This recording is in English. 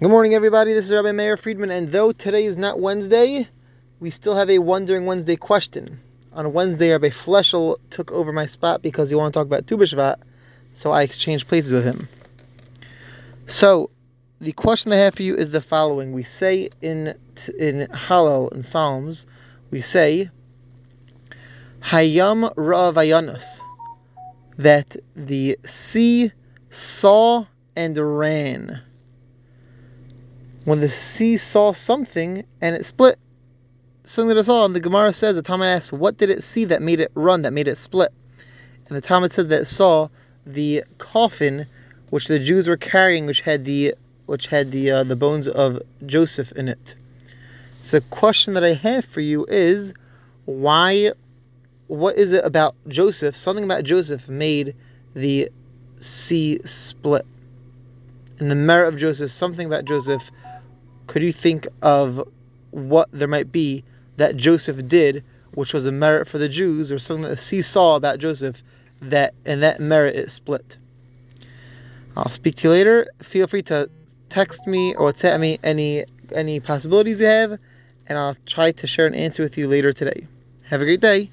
Good morning, everybody. This is Rabbi Meir Friedman, and though today is not Wednesday, we still have a Wondering Wednesday question. On Wednesday, Rabbi Fleschel took over my spot because he wanted to talk about Tu B'Shvat, so I exchanged places with him. So, the question I have for you is the following: We say in in Hallel in Psalms, we say Hayam Ra'avayanus, that the sea saw and ran when the sea saw something and it split. Something that it saw, and the Gemara says, the Talmud asks, what did it see that made it run, that made it split? And the Talmud said that it saw the coffin which the Jews were carrying, which had the which had the uh, the bones of Joseph in it. So, the question that I have for you is, why? What is it about Joseph? Something about Joseph made the sea split. And the merit of Joseph, something about Joseph could you think of what there might be that Joseph did, which was a merit for the Jews, or something that the saw about Joseph, that and that merit it split? I'll speak to you later. Feel free to text me or WhatsApp me any any possibilities you have, and I'll try to share an answer with you later today. Have a great day.